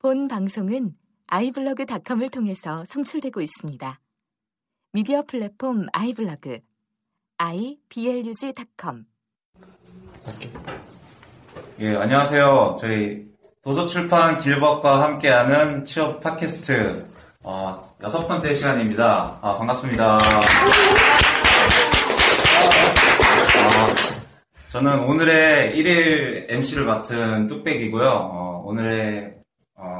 본 방송은 아이블로그닷컴을 통해서 송출되고 있습니다. 미디어 플랫폼 아이블로그 iblog.com 예, 안녕하세요. 저희 도서출판 길벗과 함께하는 취업 팟캐스트 어, 여섯 번째 시간입니다. 아, 반갑습니다. 아, 저는 오늘의 1일 MC를 맡은 뚝배기고요. 어, 오늘의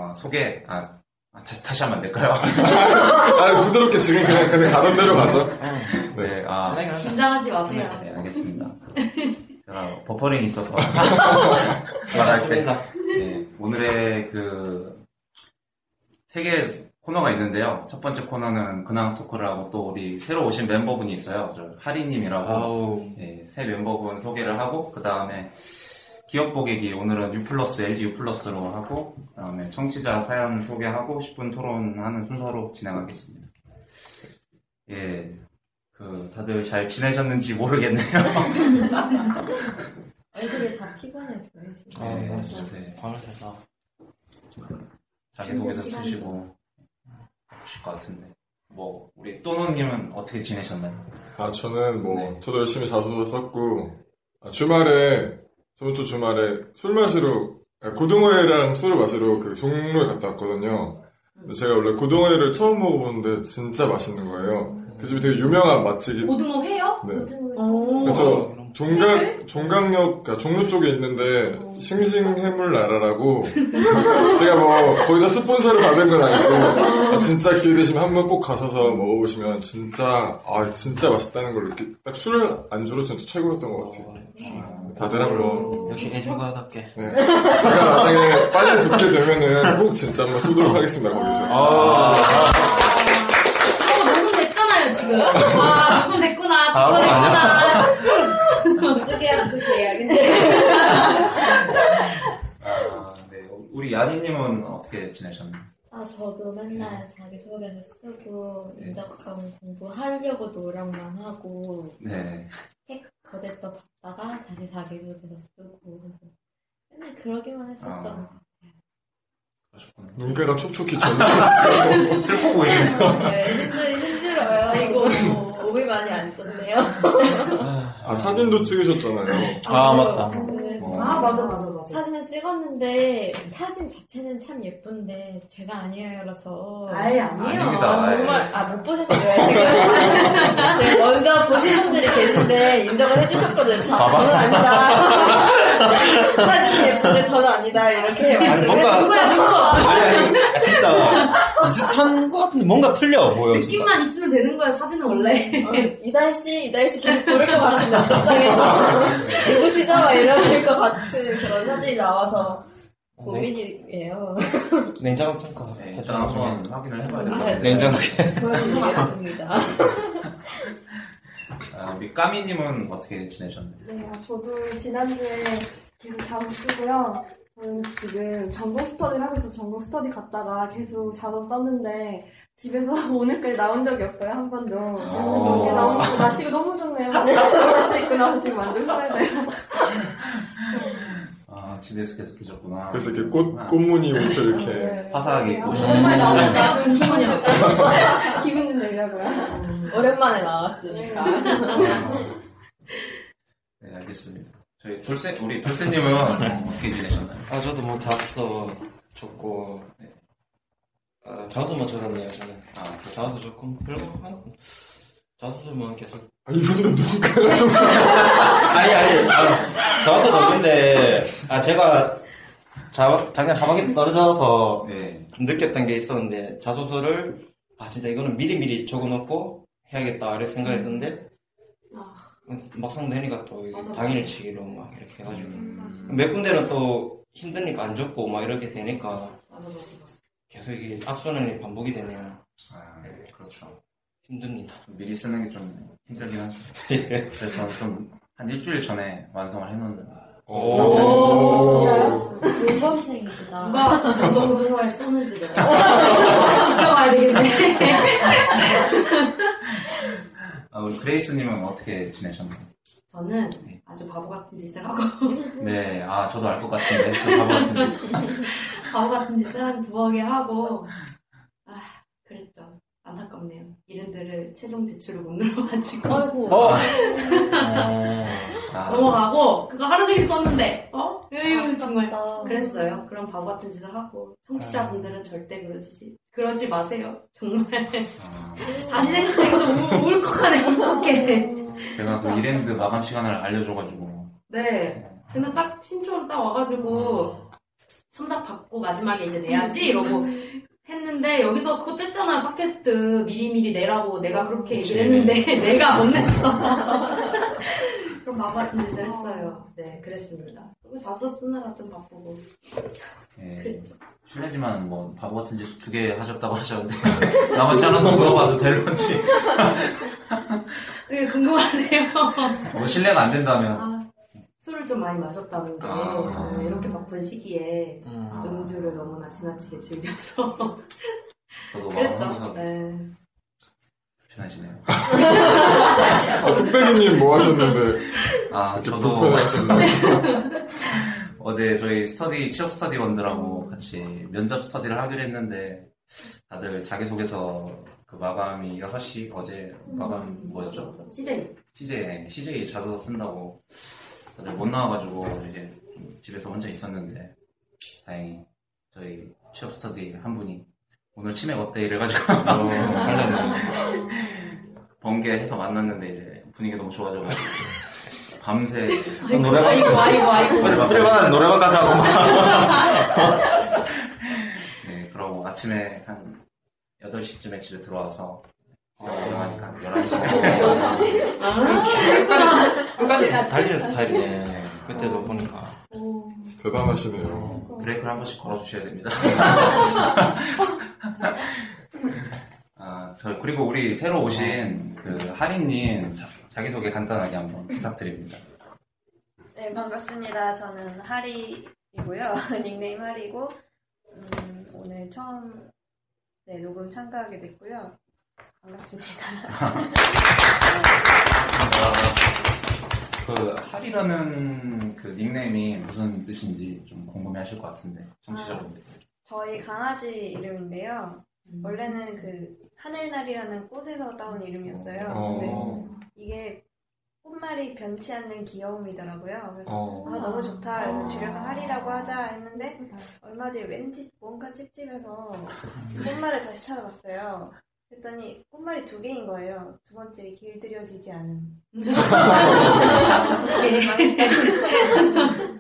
어, 소개 아, 아, 다, 다시 하면 안 될까요? 아 부드럽게 지금 그냥 그냥 가던 대로 가죠. 네, 아, 긴장하지 마세요. 네, 알겠습니다. 제가 버퍼링이 있어서 말할 때 네, 오늘의 그 세 개 코너가 있는데요. 첫 번째 코너는 근황 토크를 하고 또 우리 새로 오신 멤버분이 있어요. 저 하리님이라고 네, 새 멤버분 소개를 하고 그 다음에 기업 보객이 오늘은 U 플러스 LG U 플러스로 하고 그 다음에 청취자 사연 소개하고 10분 토론하는 순서로 진행하겠습니다. 예, 그 다들 잘 지내셨는지 모르겠네요. 얼굴이 다 피곤해 보이시죠? 네, 네. 밤새서 자기소개서 시간이죠. 쓰시고 하실 것 같은데 뭐 우리 또노님은 어떻게 지내셨나요? 아 저는 뭐 네. 저도 열심히 자소서 썼고 아, 주말에 저번 주 주말에 술 마시러 아, 고등어회랑 술을 마시러 그 종로에 갔다 왔거든요. 제가 원래 고등어회를 처음 먹어보는데 진짜 맛있는 거예요. 그 집이 되게 유명한 맛집이 고등어 회요? 네. 오. 그래서 종각 종각역 그러니까 종로 쪽에 있는데 싱싱 해물 나라라고 제가 뭐 거기서 스폰서를 받은 건 아니고 아, 진짜 기회 되시면 한번 꼭 가셔서 먹어보시면 진짜 아 진짜 맛있다는 걸 이렇게 딱술 안주로 진짜 최고였던 것 같아요. 다들 한번 역시 애주가답게 네. 제가 나중에 빨리 붙게 되면은 꼭 진짜 한번 쏘도록 하겠습니다 거기서. 아, 어, 녹음 됐잖아요, 지금. 와, 녹음 됐구나. 바로 직권했구나. 어떻게 해야겠네. 아, 네. 우리 야니님은 어떻게 지내셨나요? 아, 저도 맨날 자기소개서 쓰고, 네. 인적성 공부하려고 노력만 하고, 네. 책 거대 또 봤다가 다시 자기소개서 쓰고, 맨날 그러기만 했었던 아. 것 같아요. 그러셨구나. 눈가가 촉촉히 전체 슬퍼 보이시네요. 네, 힘들, 힘들어요. 이거 몸이 많이 안 좋네요. 아 사진도 찍으셨잖아요. 아, 맞다. 네. 어. 아, 맞아, 맞아, 맞아. 사진을 찍었는데, 사진 자체는 참 예쁜데, 제가 아니라서. 아예 아니에요. 아닙니다. 아, 정말, 아, 못 보셨어요, 지금? 네, 먼저 보신 분들이 계신데, 인정을 해주셨거든요. 자, 저는 아니다. 사진이 예쁜데, 저는 아니다. 이렇게 아니, 뭔가- 누구야, 누구? 아니, 아니, 아, 진짜 비슷한 것 같은데 뭔가 틀려 보여, 진짜. 느낌만 있으면 되는 거야, 사진은 원래. 어, 이달 씨, 이달 씨 계속 부를 것 같은 남성상에서 누구시죠? 막 이러실 것 같은 그런 사진이 나와서 고민이에요. 냉장고 평가 네, 일단. 한번 확인을 해봐야 될것 아, 같아요. 냉장고에. 보여드리겠습니다. 아, 우리 까미님은 어떻게 지내셨나요? 네, 저도 지난주에 계속 자소 쓰고요. 저는 지금 전공 스터디를 하고 있어서 전공 스터디 갔다가 계속 자소 썼는데 집에서 오늘까지 나온 적이 없어요, 한 번도. 오. 이게 나온 거 날씨가 너무 좋네요. 코로나 있고 나서 지금 완전 후회돼요. 아, 집에서 계속 계셨구나. 그래서 이렇게 꽃 꽃무늬 옷을 이렇게 네. 화사하게 입고 정말. 나왔어요. 기분이 어때요? 기분 좀 내려고요. 오랜만에 나왔으니까. 네, 알겠습니다. 저희 돌쇠, 우리 돌쇠님은 어떻게 지내셨나요? 아, 저도 뭐 잤어. 좋고 어, 자소만 적었네요 저는. 아, 자소 좋고 별거 하나 자소만 계속. 아, 이분도 누군가가 좀. 아니 아니 아, 자소 적은데 아 제가 자, 작년 하반기 떨어져서 네. 좀 느꼈던 게 있었는데 자소서를 아 진짜 이거는 미리미리 적어놓고 해야겠다 이렇게 생각했었는데 막상 내니까 또 맞아, 당일치기로 막 이렇게 해가지고 음, 몇 군데는 또 힘드니까 안 적고 막 이렇게 되니까 맞아, 맞아, 맞아. 계속 이게 앞서는 반복이 되네요 아, 그렇죠. 힘듭니다 미리 쓰는 게 좀 힘들긴 하죠. 그래서 좀 한 일주일 전에 완성을 해놓는. 오, 진짜요? 모범생이시다. 누가 그 정도로 쏘는지 내가 지켜봐야 되겠네. 아, 그레이스님은 어떻게 지내셨나요? 저는 아주 바보 같은 짓을 하고 네, 아, 저도 알 것 같은데. 저 바보 같은데. 바보 같은 짓을 한 두어 개 하고 아 그랬죠. 안타깝네요. 이랜드를 최종 제출을 못 눌러가지고 아이고. 어. 아, 넘어가고 그거 하루 종일 썼는데 어? 에휴 정말. 그랬어요. 그런 바보 같은 짓을 하고 청취자분들은 절대 그러지 그러지 마세요. 정말 아, 다시 생각해도 울- 울컥하네 울컥해. 제가 그 이랜드 마감 시간을 알려줘가지고. 네. 근데 딱 신청 딱 와가지고 첨삭 받고 마지막에 이제 내야지 이러고 했는데 여기서 그거 뗐잖아요 팟캐스트 미리미리 내라고 내가 그렇게 얘기를 했는데 내가 못 냈어. 그럼 같은 짓을 했어요. 네 그랬습니다. 자소 쓰느라 좀 바쁘고 예, 그랬죠. 실례지만 뭐 바보 같은 짓 두 개 하셨다고 하셨는데 나머지 하나도 물어봐도 될 건지 그게 궁금하세요. 뭐 실례가 안 된다면 아, 술을 좀 많이 마셨다는 게 아. 네, 이렇게 바쁜 시기에 음. 음주를 너무나 지나치게 즐겨서 저도 그랬죠. 네. 편해지네요. 아, 뚝배기님 뭐 하셨는데. 아 이렇게 저도? 어제 저희 스터디 취업 스터디원들하고 같이 면접 스터디를 하기로 했는데 다들 자기소개서 그 마감이 6시 어제 마감 뭐였죠? CJ. CJ CJ 자소서 쓴다고 다들 못 나와가지고 이제 좀 집에서 혼자 있었는데 다행히 저희 취업 스터디 한 분이 오늘 치맥 어때 이래가지고 어, 번개해서 만났는데 이제 분위기 너무 좋아져가지고 밤새 노래방 아이고 아이고 아이고. 노래방 노래방까지 하고 막. 네, 그러고 아침에 한 8시쯤에 집에 들어와서 들어가니까 11시에. 끝까지 끝까지 달리는 스타일이네. 그때도 보니까. 대단하시네요. 브레이크를 한 번씩 걸어주셔야 됩니다. 아, 저, 그리고 우리 새로 오신 그 하린님 자- 자기소개 간단하게 한번 부탁드립니다. 네, 반갑습니다. 저는 하리이고요. 닉네임 하리고, 음, 오늘 처음 네, 녹음 참가하게 됐고요. 반갑습니다. 그 하리라는 그 닉네임이 무슨 뜻인지 좀 궁금해하실 것 같은데 청취자분들. 저희 강아지 이름인데요. 원래는 그 하늘날이라는 꽃에서 따온 이름이었어요. 어. 이게 꽃말이 변치 않는 귀여움이더라고요. 그래서 어. 아 너무 좋다. 그래서 줄여서 하리라고 하자 했는데 얼마 뒤에 왠지 뭔가 찝찝해서 꽃말을 다시 찾아봤어요. 그랬더니 꽃말이 두 개인 거예요. 두 번째 길들여지지 않은.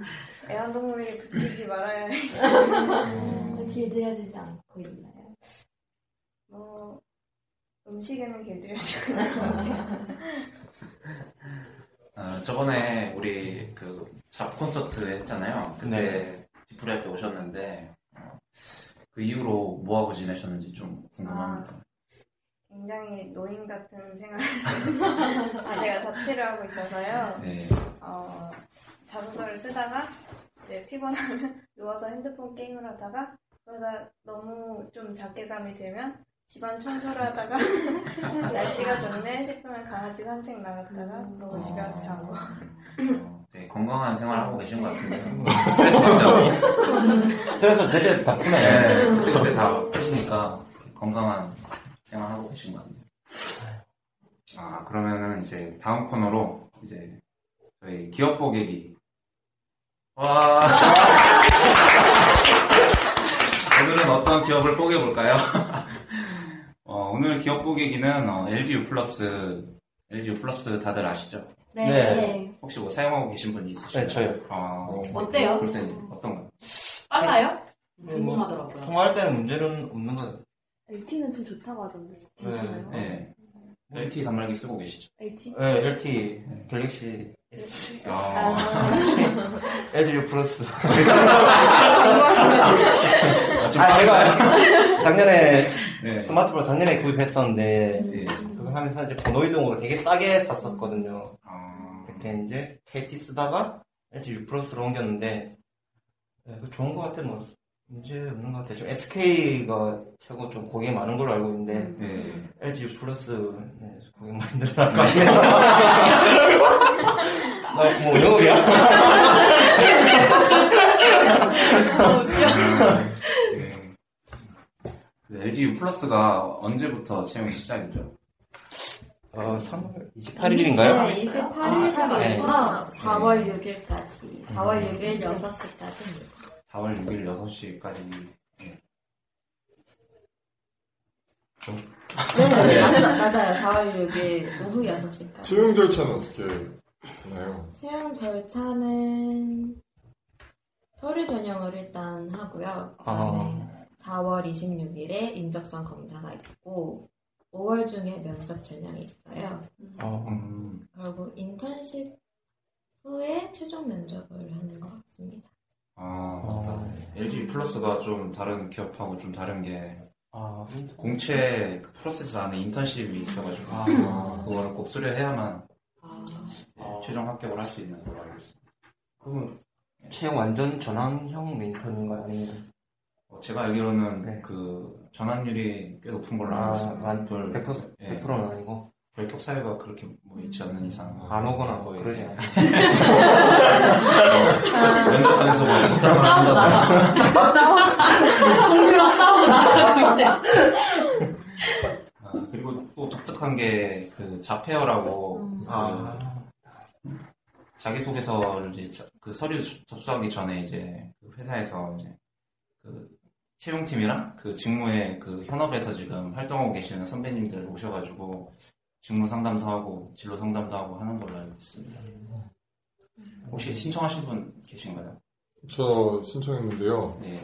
애완동물에게 붙이지 말아야 할. 길들여지지 않고 있나요? 뭐 음식에는 같아요. 아, 저번에 우리 그 잡 콘서트 했잖아요. 그때 디프리 할 때 오셨는데 어, 그 이후로 뭐 하고 지내셨는지 좀 궁금합니다. 굉장히 노인 같은 생활. 아, 제가 자취를 하고 있어서요. 네. 어, 자소서를 쓰다가 이제 피곤하면 누워서 핸드폰 게임을 하다가 그러다 너무 좀 잡괴감이 들면 집안 청소를 하다가 날씨가 좋네 싶으면 강아지 산책 나갔다가 그러고 집에 와서 자고. 어, 되게 건강한 생활 하고 계신 것 같은데 스트레스 받지 않고 스트레스 제때 다 네, 푸네. 그때 그때 다 푸시니까 건강한 생활 하고 계신 것 같네요. 아 그러면은 이제 다음 코너로 이제 저희 기업 고객이. 와! 오늘은 어떤 기업을 뽀개볼까요? 어, 오늘 기업 뽀개기는 어, LG U 플러스, LG U 플러스 다들 아시죠? 네. 네. 혹시 뭐 사용하고 계신 분이 있으신가요? 네, 저요. 아, 어때요? 불세님 어떤가요? 빨라요? 궁금하더라고요. 통화할 때는 문제는 없는 것 같아요. LT는 좀 좋다고 하던데. 괜찮아요? 네. LT 단말기 쓰고 계시죠? LT? 네, LT 갤럭시 S. 아. LG U 플러스. 좀 아, 제가 작년에 네. 스마트폰 작년에 구입했었는데 그걸 하면서 이제 번호 이동으로 되게 싸게 샀었거든요. 아. 그때 이제 KT 쓰다가 LG U 플러스로 옮겼는데 네, 그 좋은 것 같아요. 뭐 문제 없는 것 같아요. 지금 SK가 최고 좀 고객이 많은 걸로 알고 있는데 네. LG U 플러스 네, 고객 많이 늘어날 것 같아요. 나뭐 영업이야? 네, LG U 플러스가 언제부터 채용이 시작이죠? 어, 3월 28일인가요? 네, 28일부터 네. 4월 6일까지, 4월 6일 6시까지입니다. 4월 6일 6시까지. 네. 네, 맞아, 맞아요. 4월 6일 오후 6시까지. 채용 절차는 어떻게 되나요? 채용 절차는 서류 전형을 일단 하고요. 아. 4월 26일에 인적성 검사가 있고 5월 중에 면접 전형이 있어요. 음. 그리고 인턴십 후에 최종 면접을 하는 것 같습니다. 아, 맞다. LG U 플러스가 좀 다른 기업하고 좀 다른 게 아, 공채 그 프로세스 안에 인턴십이 있어가지고 아. 그거를 꼭 수료해야만 네, 최종 합격을 할 수 있는 걸로 알고 있습니다. 그럼 채용 완전 전환형 인턴인가요? 아니면 어, 제가 알기로는 그 전환율이 꽤 높은 걸로 알고 아, 있습니다. 한 별, 100%, 예, 100%는 아니고 결격 사유가 그렇게 뭐 있지 않는 이상 안 오거나 거의 그러지 않아요. 면접관에서 뭐 속상을 싸우고 한다거나 동료랑 싸우고 나가고 이제. 아, 그리고 또 독특한 게 그 자페어라고 음. 그 아. 자기소개서를 이제 자- 그 서류 접- 접수하기 전에 이제 그 회사에서 이제 그 채용팀이랑 그 직무에 그 현업에서 지금 활동하고 계시는 선배님들 오셔가지고 직무 상담도 하고 진로 상담도 하고 하는 걸로 알고 있습니다. 혹시 신청하신 분 계신가요? 저 신청했는데요. 네.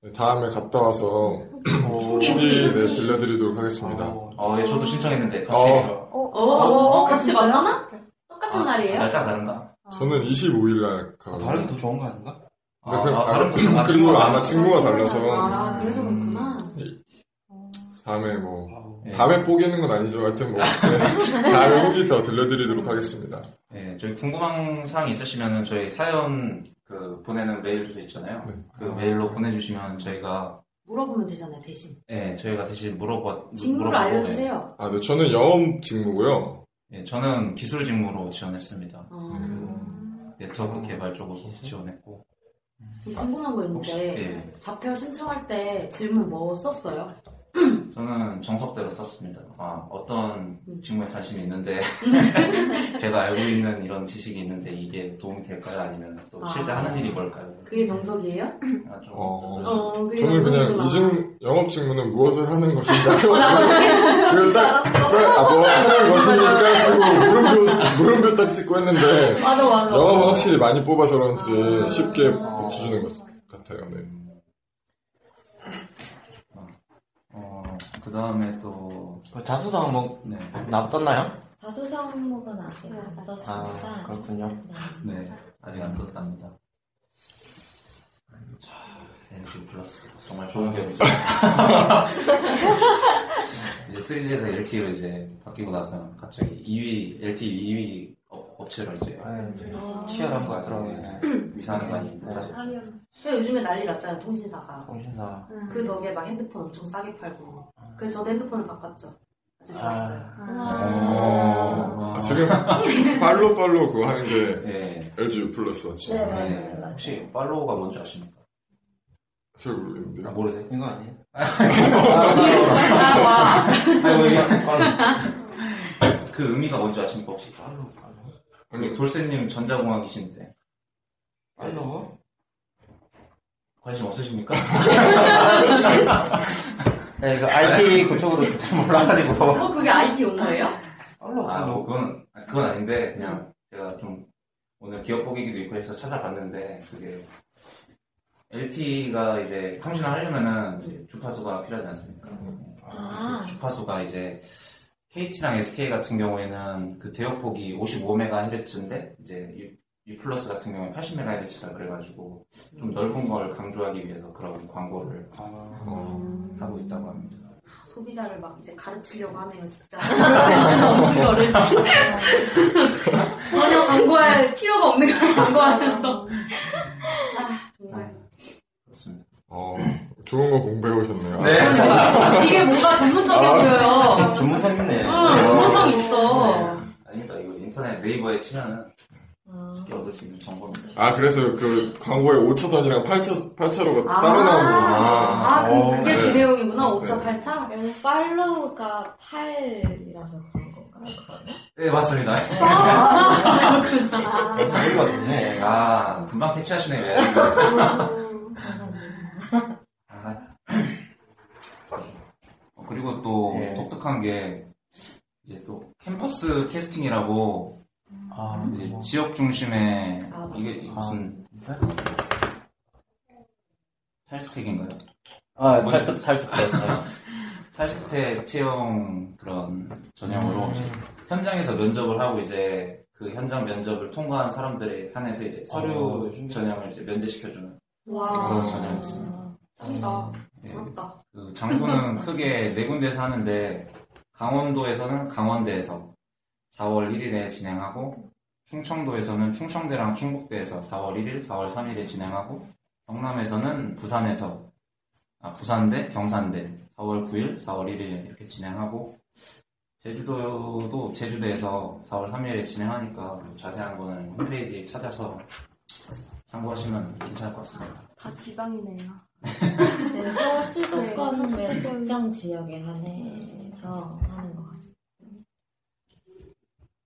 네, 다음에 갔다 와서 후기 네, 빌려드리도록 하겠습니다. 어, 예, 저도 신청했는데 같이 어. 어, 어, 같이 만나나? 똑같은 날이에요? 날짜가 다른가? 저는 25일 날 가거든요. 다른 더 좋은 거 아닌가? 네, 아, 그- 아, 다른 또- 아, 그리고 친구가 아마 친구가 달라서 아, 그래서 그렇구나. 다음에 뭐 네. 다음에 뽀개는 건 아니지만 하여튼 뭐 네, 다음에 후기 더 들려드리도록 하겠습니다. 네, 저희 궁금한 사항 있으시면은 저희 사연 그 보내는 메일 주소 있잖아요. 그 메일로 보내주시면 저희가 물어보면 되잖아요, 대신. 네, 저희가 대신 물어봐 직무를 알려주세요. 아, 네, 저는 영업 직무고요. 네, 저는 기술 직무로 지원했습니다. 어. 그 네트워크 개발 쪽으로 지원했고. 좀 궁금한 거 혹시- 있는데, 예. 자표 신청할 때 질문 뭐 썼어요? 저는 정석대로 썼습니다. 아, 어떤 음. 직무에 관심이 있는데 제가 알고 있는 이런 지식이 있는데 이게 도움이 될까요? 아니면 또 실제 아. 하는 일이 뭘까요? 그게 정석이에요? 아, 좀 어, 어, 그게 저는 그냥 정석이구나. 이직 영업 직무는 무엇을 하는 것인가요? 어, 나도 그게 그리고 딱 아, 뭐 하는 것이니까 쓰고 물음표 물음표 딱 찍고 했는데 맞아, 맞아. 영업은 확실히 많이 뽑아서 그런지 쉽게 맞춰주는 것 같아요. 네. 어, 그 다음에 또 그 자수당 뭐 네. 나왔나요? 자소서 항목은 아직 안 아, 떴습니다. 그렇군요. 네, 아직 안 떴답니다. 자, LG 플러스 정말 좋은 기업이죠. 이제 3G에서 LTE로 이제 바뀌고 나서 갑자기 2위, LTE 2위 업, 업체로 이제 치열한 거 같더라고요. 위상이 많이 네. 근데 요즘에 난리 났잖아요, 통신사가. 통신사. 그 덕에 막 핸드폰 엄청 싸게 팔고. 그래서 저도 핸드폰을 바꿨죠. 아주 좋았어요. 아, 지금 팔로 팔로 그거 하는 게 네. LG U 플러스 맞죠? 네, 맞아요. 네. 혹시 팔로우가 뭔지 아십니까? 잘 모르겠는데요. 아, 모르세요? 이거 아니에요? 그 의미가 뭔지 아십니까 혹시? 팔로우, 팔로우. 아니, 돌쇠님 전자공학이신데 팔로워? 관심 없으십니까? 네, 이거 IT 그쪽으로 잘 몰라가지고. 어, 그게 IT 용어예요? 아, 뭐 그건 그건 아닌데 그냥 제가 좀 오늘 기업 보기기도 있고 해서 찾아봤는데 그게 LTE가 이제 통신을 하려면은 이제 주파수가 필요하지 않습니까? 아. 주파수가 이제 KT랑 SK 같은 경우에는 그 대역폭이 55MHz인데 이제 U, 플러스 같은 경우에 80MHz라 그래가지고 좀 넓은 걸 강조하기 위해서 그런 광고를 하고 있다고 합니다. 소비자를 막 이제 가르치려고 하네요, 진짜. 없는 거를. 전혀 광고할 필요가 없는 걸 광고하면서. 아, 정말. 그렇습니다. 어, 좋은 거 공부해 오셨네요. 네. 이게 뭔가 전문적이어 보여요. 전문성이네. 응, 전문성 있어. 아닙니다. 이거 인터넷 네이버에 치면은 쉽게 얻을 수 있는 정보입니다. 아, 그래서 그 광고에 5차선이랑 8차, 8차로가 아, 따로 나오는구나. 아, 그, 그게 그 네. 내용이구나. 5차, 8차? 그래서 팔로우가 8이라서 그런 건가요, 그러면? 네, 맞습니다. 아, 당연하네. 아, 금방 캐치하시네요. 예. 아. 어, 그리고 독특한 게 이제 또 캠퍼스 캐스팅이라고 이제 지역 중심의 아. 이게 무슨 탈스펙인가요? 아, 뭐 탈수, 탈수, 탈스펙 채용 그런 전형으로 이제 현장에서 면접을 하고 이제 그 현장 면접을 통과한 사람들에 한해서 이제 서류 전형을 이제 면제시켜주는 와. 그런 전형이 있습니다. 짱이다. 예. 부럽다. 그 장소는 크게 네 군데에서 하는데 강원도에서는 강원대에서 4월 1일에 진행하고 충청도에서는 충청대랑 충북대에서 4월 1일, 4월 3일에 진행하고 경남에서는 부산에서 아, 부산대, 경산대 4월 9일, 4월 1일에 이렇게 진행하고 제주도도 제주도에서 4월 3일에 진행하니까 뭐 자세한 거는 홈페이지 찾아서 참고하시면 괜찮을 것 같습니다. 다 지방이네요. 네, 서울 수도권 네, 외 수도권. 특정 지역에 한해서 하는 것 같습니다.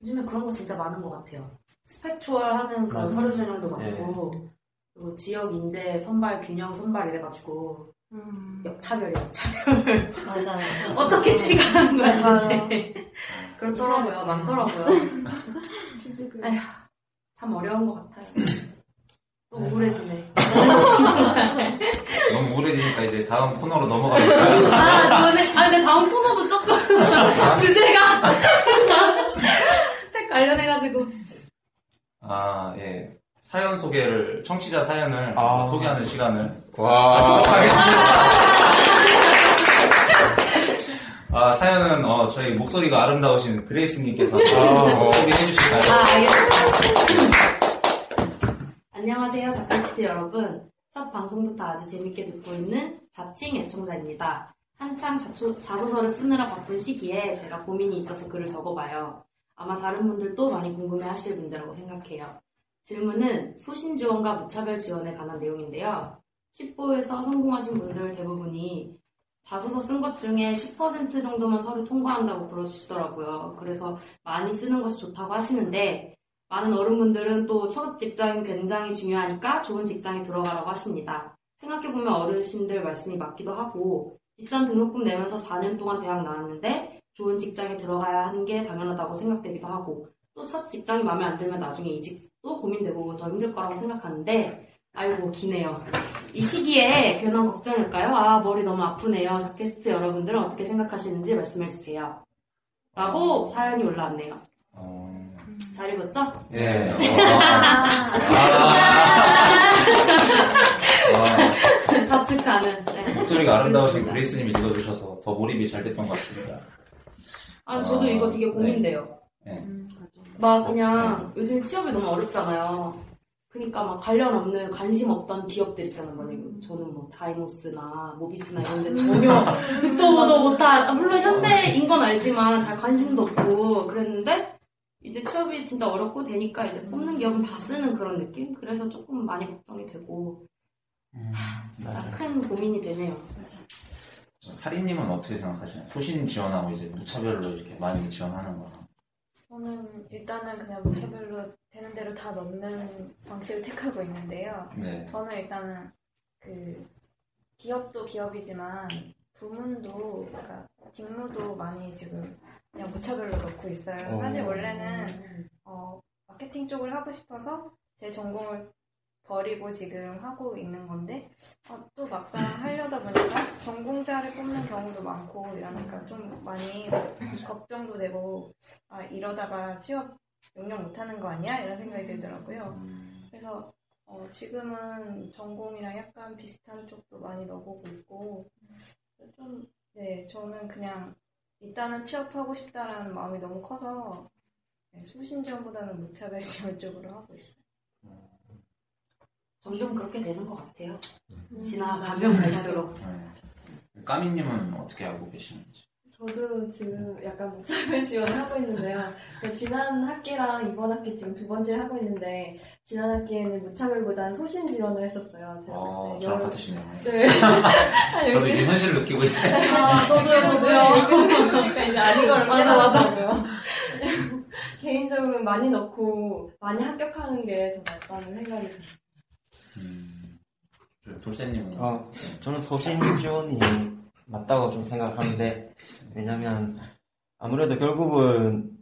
요즘에 그런 거 진짜 많은 것 같아요. 스펙추얼 하는 그런 맞아요. 서류 전형도 예. 많고, 그리고 지역 인재 선발, 균형 선발 이래가지고, 음. 역차별, 역차별. 맞아요. 어떻게 지가하는 거야, 맞아요. 이제. 그렇더라고요. 많더라고요. 에휴, 참 어려운 것 같아요. 또 우울해지네. 너무 우울해지니까 이제 다음 코너로 넘어가볼까요? 아, 저는, 아, 근데 다음 코너도 조금, 주제가, 스펙 관련해가지고. 아, 예. 사연 소개를, 청취자 사연을 아. 소개하는 시간을 와. 아, 사연은, 어, 저희 목소리가 아름다우신 그레이스님께서 어. 소개해 주실까요? 아, 알겠습니다. 안녕하세요, 자켓스트 여러분. 첫 방송부터 아주 재밌게 듣고 있는 자칭 애청자입니다. 한창 자초, 자소서를 쓰느라 바쁜 시기에 제가 고민이 있어서 글을 적어봐요. 아마 다른 분들도 많이 궁금해 하실 문제라고 생각해요. 질문은 소신 지원과 무차별 지원에 관한 내용인데요. 10보에서 성공하신 분들 대부분이 자소서 쓴 것 중에 10% 정도만 서류 통과한다고 그러시더라고요. 그래서 많이 쓰는 것이 좋다고 하시는데 많은 어른분들은 또 첫 직장이 굉장히 중요하니까 좋은 직장에 들어가라고 하십니다. 생각해보면 어르신들 말씀이 맞기도 하고 비싼 등록금 내면서 4년 동안 대학 나왔는데 좋은 직장에 들어가야 하는 게 당연하다고 생각되기도 하고 또 첫 직장이 마음에 안 들면 나중에 이직도 고민되고 더 힘들 거라고 생각하는데 아이고 기네요. 이 시기에 괜한 걱정일까요? 아 머리 너무 아프네요. 자켓스트 여러분들은 어떻게 생각하시는지 말씀해주세요. 라고 사연이 올라왔네요. 어, 잘 읽었죠? 네. 어, 자축하는. 네. 목소리가 아름다우신 그레이스님이 읽어주셔서 더 몰입이 잘 됐던 것 같습니다. 아, 저도 아, 이거 되게 고민돼요. 네. 막 그냥 요즘 취업이 너무 어렵잖아요. 그러니까 막 관련 없는 관심 없던 기업들 있잖아요. 만약에 저는 뭐 다이노스나 모비스나 이런 데 전혀 듣도 보도 못한 아, 물론 현대인 건 알지만 잘 관심도 없고 그랬는데 이제 취업이 진짜 어렵고 되니까 이제 뽑는 기업은 다 쓰는 그런 느낌? 그래서 조금 많이 걱정이 되고 하, 진짜 큰 고민이 되네요. 하리님은 어떻게 생각하시나요? 소신 지원하고 이제 무차별로 이렇게 많이 지원하는 거. 저는 일단은 그냥 무차별로 되는 대로 다 넣는 방식을 택하고 있는데요. 네. 저는 일단은 그 기업도 기업이지만 부문도 그러니까 직무도 많이 지금 그냥 무차별로 넣고 있어요. 어. 사실 원래는 어, 마케팅 쪽을 하고 싶어서 제 전공을 버리고 지금 하고 있는 건데 아, 또 막상 하려다 보니까 전공자를 뽑는 경우도 많고 이러니까 좀 많이 걱정도 되고 아 이러다가 취업 용역 못하는 거 아니야 이런 생각이 들더라고요. 그래서 어, 지금은 전공이랑 약간 비슷한 쪽도 많이 넣어보고 있고 좀 네 저는 그냥 일단은 취업하고 싶다라는 마음이 너무 커서 네, 수신 지원보다는 무차별 지원 쪽으로 하고 있어요. 점점 그렇게 되는 것 같아요. 음. 지나가면 갈수록. 까미님은 어떻게 알고 계시는지. 저도 지금 약간 무차별 지원을 하고 있는데요. 그 지난 학기랑 이번 학기 지금 두 번째 하고 있는데 지난 학기에는 무차별보다는 소신 지원을 했었어요. 제가 어, 그때 저랑 여러- 같으시네요. 네. 저도 이제 현실을 느끼고 있어요. 아, 저도요, 저도요. 그러니까 이제 아닌 걸 맞아, 맞아. 깨달았더라고요. 개인적으로 많이 넣고 많이 합격하는 게 더 낫다는 생각이 들어요. 저 돌쇠님은 어, 저는 소신 지원이 맞다고 좀 생각하는데 왜냐면 아무래도 결국은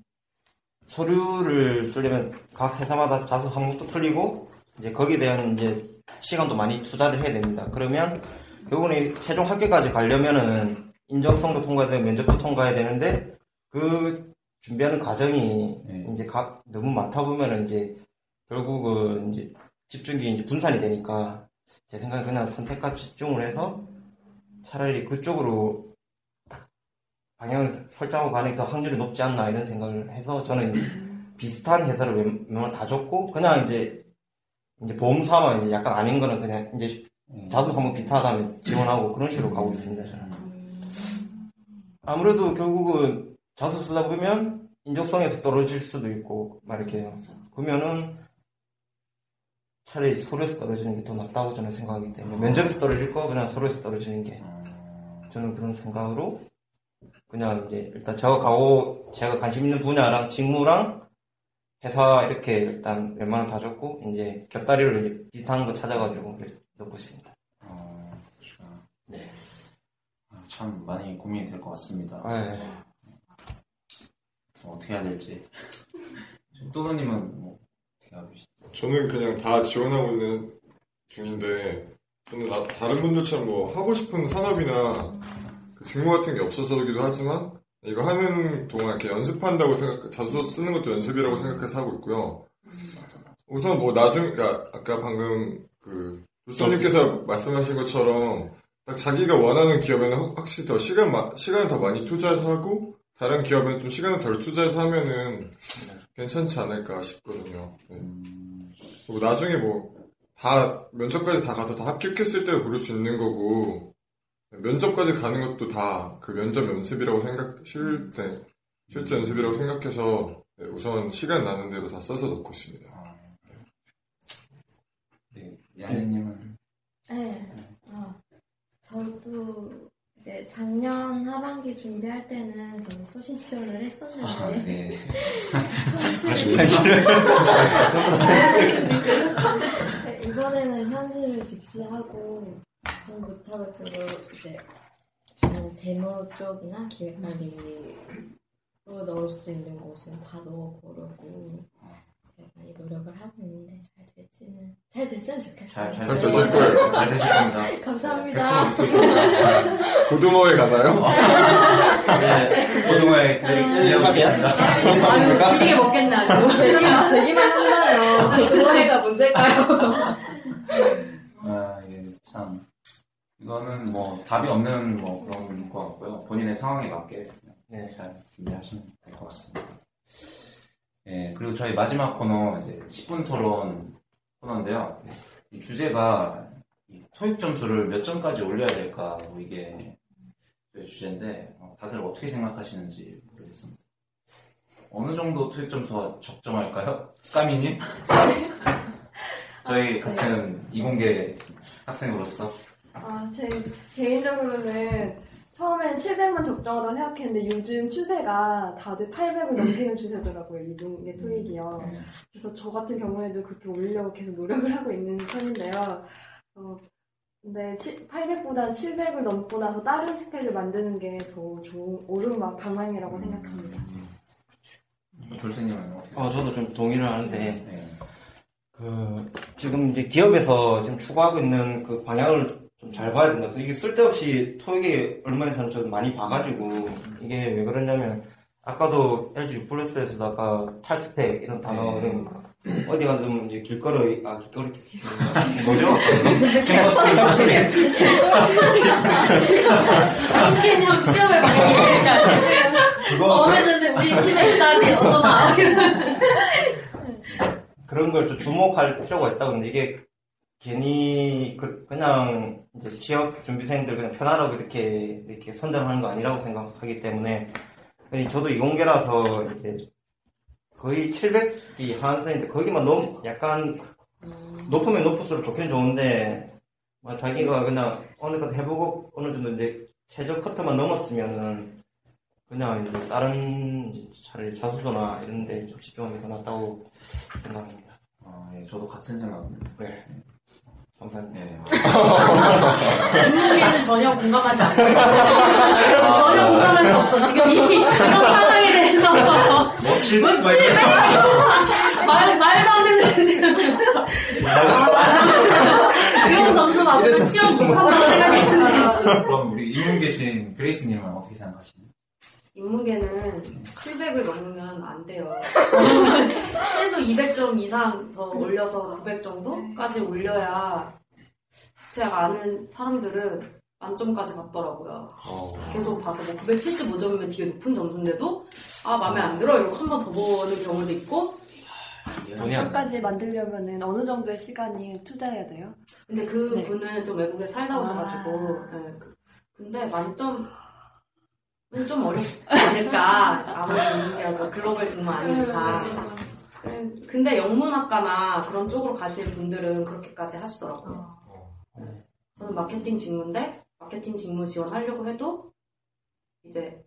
서류를 쓰려면 각 회사마다 자소 항목도 틀리고 이제 거기에 대한 이제 시간도 많이 투자를 해야 됩니다. 그러면 결국은 이 최종 합격까지 가려면은 인정성도 통과해야 되고 면접도 통과해야 되는데 그 준비하는 과정이 이제 각 너무 많다 보면은 이제 결국은 이제 집중기 이제 분산이 되니까 제 생각에 그냥 선택과 집중을 해서 차라리 그쪽으로 딱 방향을 설정하고 가는 게 더 확률이 높지 않나 이런 생각을 해서 저는 비슷한 회사를 웬- 웬만하면 다 줬고 그냥 이제 이제 보험 사만 이제 약간 아닌 거는 그냥 이제 자소 한번 비슷하다면 지원하고 그런 식으로 가고 있습니다 저는. 아무래도 결국은 자소 쓰다 보면 인적성에서 떨어질 수도 있고 막 이렇게 그러면은 차라리 서류에서 떨어지는 게 더 낫다고 저는 생각하기 때문에 면접에서 떨어질 거 그냥 서류에서 떨어지는 게 저는 그런 생각으로 그냥 이제 일단 제가 가고 제가 관심 있는 분야랑 직무랑 회사 이렇게 일단 웬만하면 다 줬고 이제 곁다리로 이제 비슷한 거 찾아가지고 이렇게 넣고 있습니다. 네. 아, 참 많이 고민이 될 것 같습니다. 네. 좀 어떻게 해야 될지. 또노님은 뭐 어떻게 하고 계시죠? 저는 그냥 다 지원하고 있는 중인데 저는 나- 다른 분들처럼 뭐 하고 싶은 산업이나 그 직무 같은 게 없어서기도 하지만 이거 하는 동안 이렇게 연습한다고 생각 자소 쓰는 것도 연습이라고 생각해서 하고 있고요. 우선 뭐 나중 그러니까 아까 방금 그 루소님께서 말씀하신 것처럼 딱 자기가 원하는 기업에는 확- 확실히 더 시간 마- 시간을 더 많이 투자해서 하고 다른 기업에는 좀 시간을 덜 투자해서 하면은 괜찮지 않을까 싶거든요. 네. 그리고 나중에 뭐 다 면접까지 다 가서 다 합격했을 때 고를 수 있는 거고 면접까지 가는 것도 다 그 면접 연습이라고 생각 실때 실제 연습이라고 생각해서 네, 우선 시간 나는 대로 다 써서 넣고 있습니다. 네, 야니님은 네. 아, 저도 이제 작년 하반기 준비할 때는 좀 소신 지원을 했었는데. 아, 네. 현실을- 네, 이번에는 현실을 직시하고 좀 무차별 쪽으로 이제 저는 재무 쪽이나 기획관리로 넣을 수 있는 곳은 다 넣어보려고 네, 많이 노력을 하고 있는데 잘 될지는 잘 됐으면 좋겠어요. 잘, 잘, 잘 되실. 거예요. 잘 되실 겁니다. 감사합니다. 고등어에 가나요? 고등어에 기대하겠습니다. 아유, 질리게 먹겠네, 아주. 되기만, 되기만 한다면 그거 해가 문제일까요? 아, 이게 참 이거는 뭐 답이 없는 뭐 그런 것 같고요. 본인의 상황에 맞게 그냥 잘 준비하시면 될 것 같습니다. 예, 그리고 저희 마지막 코너 이제 10분 토론 코너인데요. 이 주제가 이 토익 점수를 몇 점까지 올려야 될까 뭐 이게 주제인데 어, 다들 어떻게 생각하시는지 모르겠습니다. 어느 정도 토익 점수가 적정할까요? 까미님? 저희 같은 이공계 학생으로서 아, 제 개인적으로는 처음엔 700만 적정하다고 생각했는데 요즘 추세가 다들 800을 넘기는 추세더라고요. 이동계 토익이요. 그래서 저 같은 경우에도 그렇게 올리려고 계속 노력을 하고 있는 편인데요. 어, 근데 800보단 700을 넘고 나서 다른 스펙을 만드는 게 더 좋은 옳은 막 방향이라고 생각합니다. 교수님은 어떻게? 어, 저도 좀 동의를 하는데, 네. 그, 지금 이제 기업에서 지금 추구하고 있는 그 방향을 좀 잘 봐야 된다. 그래서 이게 쓸데없이 토익에 얼마 이상 좀 많이 봐가지고, 이게 왜 그러냐면, 아까도 LG 플러스에서도 아까 탈스펙 이런 단어, 네. 는 어디 가든 이제 길거리, 아, 길거리, 뭐죠? 신개념 시험을 봐야 그거, 어, 했는데 우리 팀에 있다지 어떠나. 그런 걸 좀 주목할 필요가 있다고 근데 이게 괜히 그, 냥 이제 취업 준비생들 그냥 편안하게 이렇게 이렇게 선정하는 거 아니라고 생각하기 때문에 아니, 저도 이공계라서 이제 거의 700이 하한선인데 거기만 너무 약간 높으면 높을수록 좋긴 좋은데 뭐 자기가 그냥 어느 것 해보고 어느 정도 이제 최저 커트만 넘었으면은 그냥 이제 다른 이제 차라리 자소서나 이런 데 좀 집중하는 게더 낫다고 생각합니다. 아, 예, 저도 같은 생각입니다. 네. 감사합니다. 네. 인문계는 전혀 공감하지 않고 전혀 공감할 수 없어. 지금 이, 이런 상황에 대해서. 뭐, 700? 뭐 700? 말, 말도 안 되는 지금. 그런 점수 맞고 시험 못한다고 생각이 드네요. 그럼 우리 인문계신 그레이스님은 어떻게 생각하시나요? 인문계는 700을 넘으면 안 돼요. 최소 200점 이상 더 올려서 900 정도까지 올려야 제가 아는 사람들은 만점까지 갔더라고요. 계속 봐서 뭐 975점이면 되게 높은 점수인데도 아 마음에 안 들어. 이러고 한 번 더 보는 경우도 있고. 만점까지 만들려면은 어느 정도의 시간이 투자해야 돼요? 근데 그 네. 분은 좀 외국에 살다 오셔가지고 네, 그- 근데 만점 은 좀 어렵지 않을까. 아무리 인문계라도 글로벌 직무 아닌 이상. 그래, 근데 영문학과나 그런 쪽으로 가실 분들은 그렇게까지 하시더라고요. 저는 마케팅 직무인데 마케팅 직무 지원하려고 해도 이제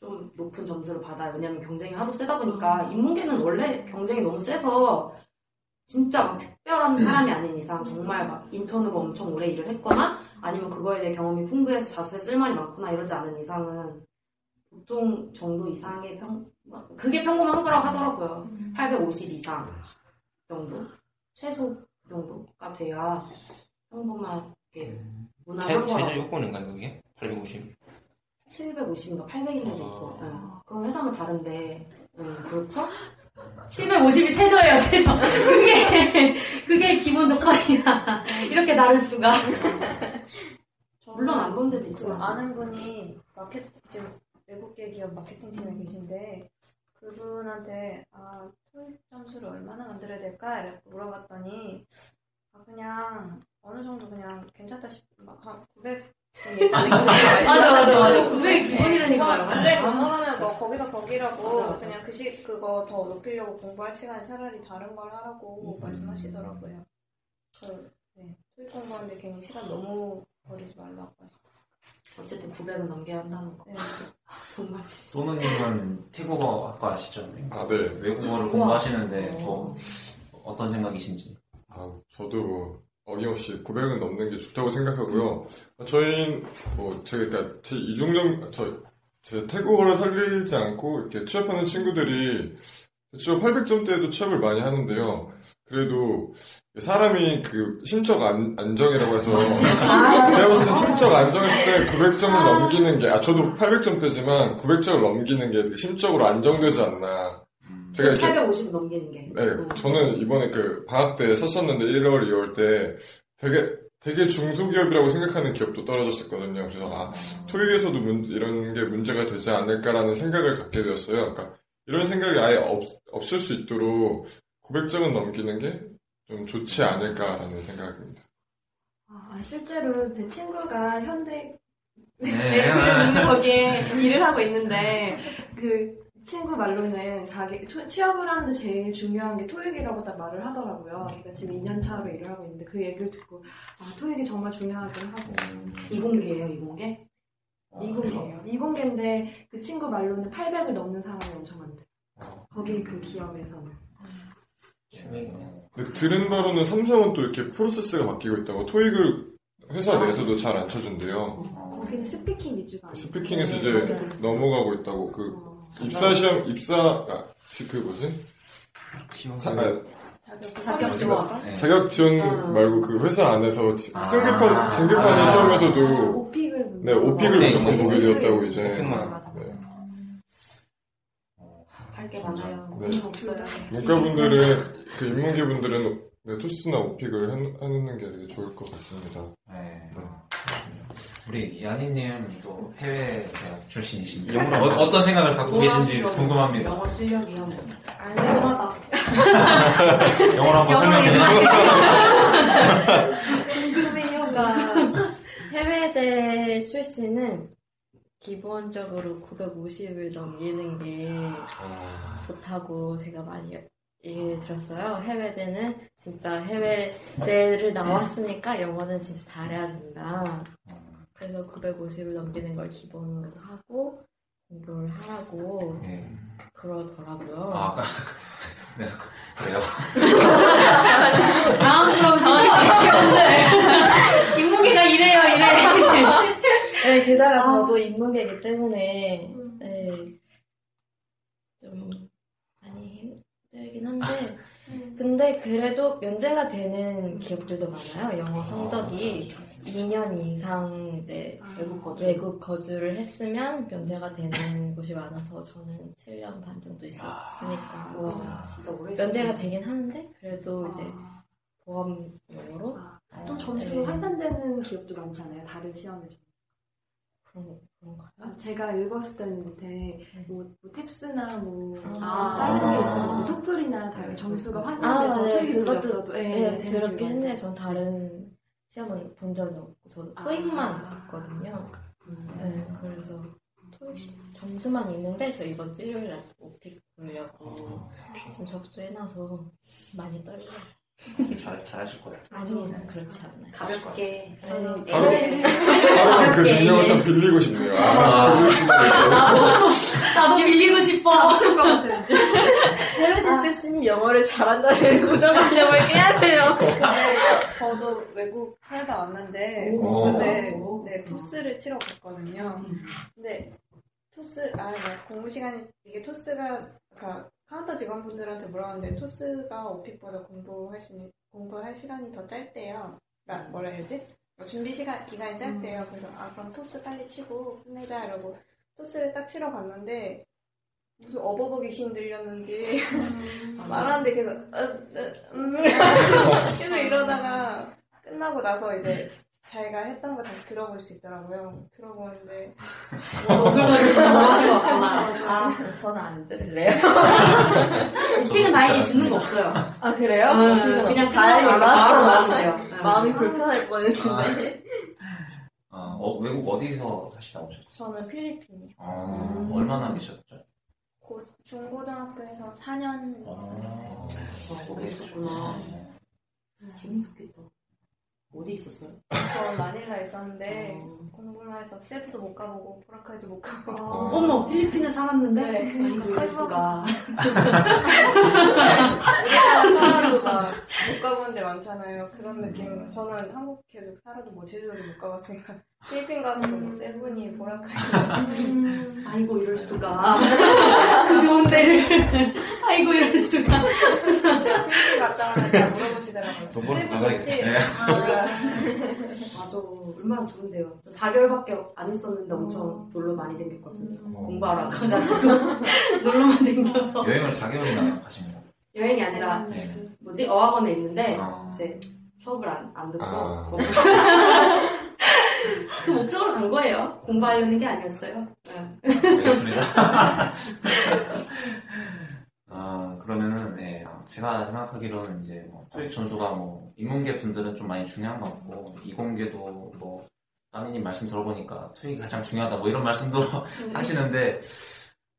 좀 높은 점수를 받아요. 왜냐면 경쟁이 하도 세다 보니까. 인문계는 원래 경쟁이 너무 세서 진짜 막 특별한 사람이 아닌 이상 정말 막 인턴으로 엄청 오래 일을 했거나 아니면 그거에 대해 경험이 풍부해서 자수에 쓸말이 많거나 이러지 않은 이상은 보통 정도 이상의 평 그게 평범한 거라고 하더라고요. 850 이상 정도? 최소 그 정도가 돼야 평범하게 거라고. 최저 요건인가요, 그게? 850? 750인가 800인 데도 있고. 예. 그럼 회사는 다른데, 음, 그렇죠? 750이 최저예요, 최저. 그게, 그게 기본 조건이야. 이렇게 다를 수가. 물론 안 본 데도 그 있지만. 아는 분이 마케 지금 외국계 기업 마케팅 팀에 계신데 그분한테 아 토익 점수를 얼마나 만들어야 될까 이렇게 물어봤더니 아 그냥 어느 정도 그냥 괜찮다 싶한 900. 맞아, 맞아, 맞아. 900이 기본이라니까요. 900 넘어가면 뭐 거기서 거기라고 맞아, 맞아. 그냥 그시 그거 더 높이려고 공부할 시간에 차라리 다른 걸 하라고 말씀하시더라고요. 그, 네. 토익 공부하는데 괜히 시간 너무 버리지 말라고 하시더라고요. 어쨌든 900은 넘겨야 한다는 거. 네. 정말. 소노님은 태국어 학과 아시죠? 아, 네. 외국어를 우와. 공부하시는데 뭐 어떤 생각이신지. 아, 저도 뭐 어김없이 900은 넘는 게 좋다고 생각하고요. 저희는 뭐 제가 제 이중정 저제 태국어를 살리지 않고 이렇게 취업하는 친구들이 취업 800점대에도 취업을 많이 하는데요. 그래도 사람이 그 심적 안, 안정이라고 해서 제가 봤을 때 심적 안정했을 때 900점을 넘기는 게 아 저도 800점대지만 900점을 넘기는 게 심적으로 안정되지 않나. 제가 이렇게 850 넘기는 게. 네, 저는 이번에 그 방학 때 썼었는데 1월, 2월 때 되게 되게 중소기업이라고 생각하는 기업도 떨어졌었거든요. 그래서 아 토익에서도 문- 이런 게 문제가 되지 않을까라는 생각을 갖게 되었어요. 그러니까 이런 생각이 아예 없, 없을 수 있도록 900점은 넘기는 게 좀 좋지 않을까라는 생각입니다. 아, 실제로 제 친구가 현대 네. 네, 그 거기에 일을 하고 있는데 그 친구 말로는 자기 투- 취업을 하는데 제일 중요한 게 토익이라고 딱 말을 하더라고요. 그러니까 지금 2년 차로 일을 하고 있는데 그 얘기를 듣고 아 토익이 정말 중요하긴 하고 이공계예요, 이공계? 이공계예요. 이공계인데 그 친구 말로는 800을 넘는 사람이 엄청 많대. 거기 그 기업에서는. 근데 들은 바로는 삼성은 또 이렇게 프로세스가 바뀌고 있다고 토익을 회사 내에서도 잘 안 쳐준대요. 거기는 speaking 위주가 아니에요. speaking에서 네, 이제. 넘어가고 있다고 그 입사 시험 입사 아, 지- 그 뭐지? 사- 아, 자격 지원. 네. 자격 지원 음. 말고 그 회사 안에서 지- 아. 승급한 진급하는 아. 시험에서도 오픽을 네 오픽을 네, 무조건 네, 보게 네. 되었다고 이제 오픽만. 네. 할게 많아요. 네. 문과분들은 그 인문계분들은 네, 토스나 오픽을 한- 하는 게 되게 좋을 것 같습니다. 네. 우리 연희님 또 해외 대학 출신이신데 영어로 어, 어떤 생각을 갖고 계신지 궁금합니다. 영어 실력이 한 아니요. 영어로 한번 설명해 궁금해요. 그러니까 해외대 출신은 기본적으로 950을 넘기는 게 좋다고 제가 많이 얘기 들었어요. 해외 대는 진짜 해외 대를 나왔으니까 영어는 진짜 잘해야 된다. 그래서 950을 넘기는 걸 기본으로 하고 공부를 하라고 네. 그러더라고요. 아, 아까 네, 그래요. 당황스러운 상황인데 인문계가 이래요, 이래. 네, 게다가 저도 인문계이기 때문에 네, 좀 힘들긴 한데 근데 그래도 면제가 되는 기업들도 많아요. 영어 성적이 2년 이상 이제 외국 거주. 외국 거주를 했으면 면제가 되는 곳이 많아서 저는 7년 반 정도 있었으니까 와, 진짜 오래 면제가. 되긴 하는데 그래도 이제 보험용으로 또 점수가 네. 환산되는 기업도 많잖아요. 다른 시험에. 그런 그런가요? 아, 제가 읽었을 때는 밑에 뭐, 뭐 탭스나 뭐 아. 다른 아. 뭐 토플이나 다른 점수가 아, 환산돼서 네, 토익이 그것도 들었어도 네, 기업이 했는데. 전 다른 시험은 본 적이 없고 저도 아. 토익만 봤거든요. 네, 그래서 토익 시- 점수만 있는데 저 이번 주 일요일에 또 오픽 보려고 지금 접수해놔서 많이 떨려요. 잘 잘하실 거예요. 아니요, 그렇지 않아요. 가볍게. 저는 바로- 예전에 바로 그 능력을 좀 빌리고 싶네요. 아, 빌릴 수가 있고. 나도 빌리고 싶어. 해외대 출신이 영어를 잘한다는 고정관념을 깨야 돼요. 근데 저도 외국 살다 왔는데 오. 그때 네, 토스를 치러 갔거든요. 근데 토스 아 네, 공부 시간이 이게 토스가 그러니까 카운터 직원분들한테 물어봤는데 토스가 오픽보다 공부할 수 공부할 시간이 더 짧대요. 그러니까 뭐라 해야지? 준비 시간 기간이 짧대요. 그래서 아 그럼 토스 빨리 치고 끝내자 이러고 토스를 딱 치러 갔는데 무슨 어버버 귀신 들렸는지 말하는데 계속 어, 어, 음, 계속 이러다가 끝나고 나서 이제 자기가 했던 거 다시 들어볼 수 있더라고요. 들어보는데 아, 저는 안 들을래요. 오픽은 다행히 듣는 거 없어요. 아 그래요? 음, 오픽은 그냥 다행이다. 바로 돼요. 음. 마음이 불편할 뻔했는데. 아, 어, 외국 어디서 사시다 오셨어요? 저는 필리핀이요. 어, 얼마나 계셨죠? 고, 중고등학교에서 4년 있었어요. 어, 오래 있었구나. 재밌었겠다. 어디 있었어요? 저 마닐라 있었는데 공부해서 세부도 못 가보고 보라카이도 못 가보고 어머, 필리핀에 살았는데? 네. 아이고, 이럴 수가. 우리나라 살아도 막못 가본 데 많잖아요. 그런 느낌. 저는 한국 계속 살아도 뭐 제주도도 못 가봤으니까 필리핀 가서도 뭐 세븐이 보라카이 아이고, 이럴 수가. 그 좋은 데를. 아이고, 이럴 수가. 갔다 물어보시더라고요. 돈 벌어서. 아, 몰라. 맞아. 얼마나 좋은데요. 4개월밖에 안 있었는데 엄청 놀러 많이 댕겼거든요. 공부하러 가가지고. 놀러만 댕겨서. 여행을 4개월이나 가신 거예요? 여행이 아니라, 네. 뭐지? 어학원에 있는데, 아. 이제 수업을 안, 안 듣고. 아. 그 목적으로 간 거예요. 공부하려는 게 아니었어요. 네. 알겠습니다. 아, 그러면은, 예, 제가 생각하기로는 이제, 뭐, 토익 점수가 뭐, 인문계 분들은 좀 많이 중요한 것 같고, 이공계도 뭐, 따미님 말씀 들어보니까 토익이 가장 중요하다, 뭐 이런 말씀도 하시는데,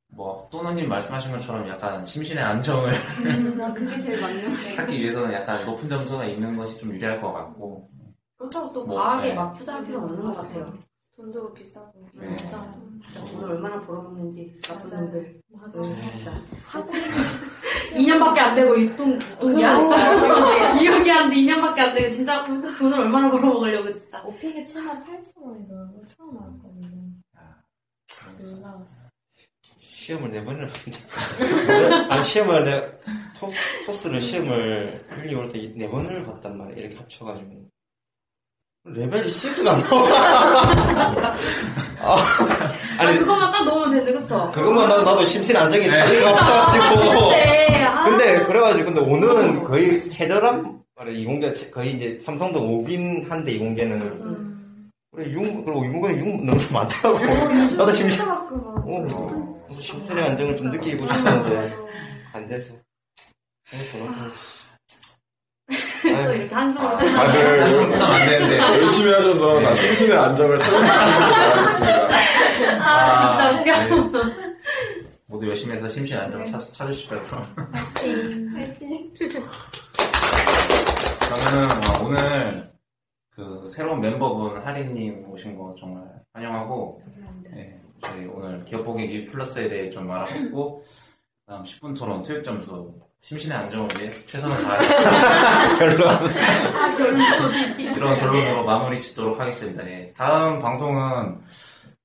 뭐, 또나님 말씀하신 것처럼 약간 심신의 안정을 음, 나 그게 제일 맞는 거 찾기 위해서는 약간 높은 점수가 있는 것이 좀 유리할 것 같고, 그렇다고 또 뭐, 과하게 네. 막 투자할 필요는 없는 것 같아요. 돈도 비싸고. 네. 진짜, 진짜 돈을 얼마나 벌어먹는지 나쁜 맞아요. 놈들. 맞아. 음, 진짜. 학원 2년밖에 안 되고 유통 유통기한 유효기한도 2년밖에 안 되고 진짜 돈을 얼마나 벌어먹으려고 진짜. 오픽에 7만 8천 원이더라고 처음 알았거든요. 놀라웠어. 시험을 네 번을 봤는데. 아니, 시험을 내, 토, 토스를 시험을 1, 2월 때 네 번을 봤단 말이야. 이렇게 합쳐가지고. 레벨이 6가 안 나와. 아, 아, 아니, 그것만 딱 넣으면 되는데 그쵸? 그것만 나도, 나도 심신 안정이 찾을 것. 같아가지고. 근데, 아. 그래가지고, 근데 오늘은 거의 최저란 말이야. 이공계, 거의 이제 삼성도 오긴 한데, 이공계는. 그래, 융, 그리고 이공계 융 너무 많더라고. 나도 심신, 어, 심신의 안정을 좀 느끼고 싶었는데, 안 돼서. 너무. 또 이렇게 한숨을 다들 안 되는데. 열심히 하셔서 다 심신의 안정을 있으시길 바라겠습니다. 아, 진짜 웃겨. 네. 모두 열심히 해서 심신 안정을 찾, 찾으시고요. 파이팅. 그러면은 어, 오늘 그 새로운 멤버분 하리님 오신 거 정말 환영하고 네, 저희 오늘 기업 보기 플러스에 대해 좀 알아보고 다음 10분 토론 토익 점수 심신의 안정을 위해 최선을 다해 결론 이런 결론으로 마무리 짓도록 하겠습니다. 예. 다음 방송은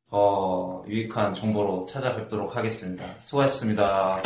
더 유익한 정보로 찾아뵙도록 하겠습니다. 수고하셨습니다.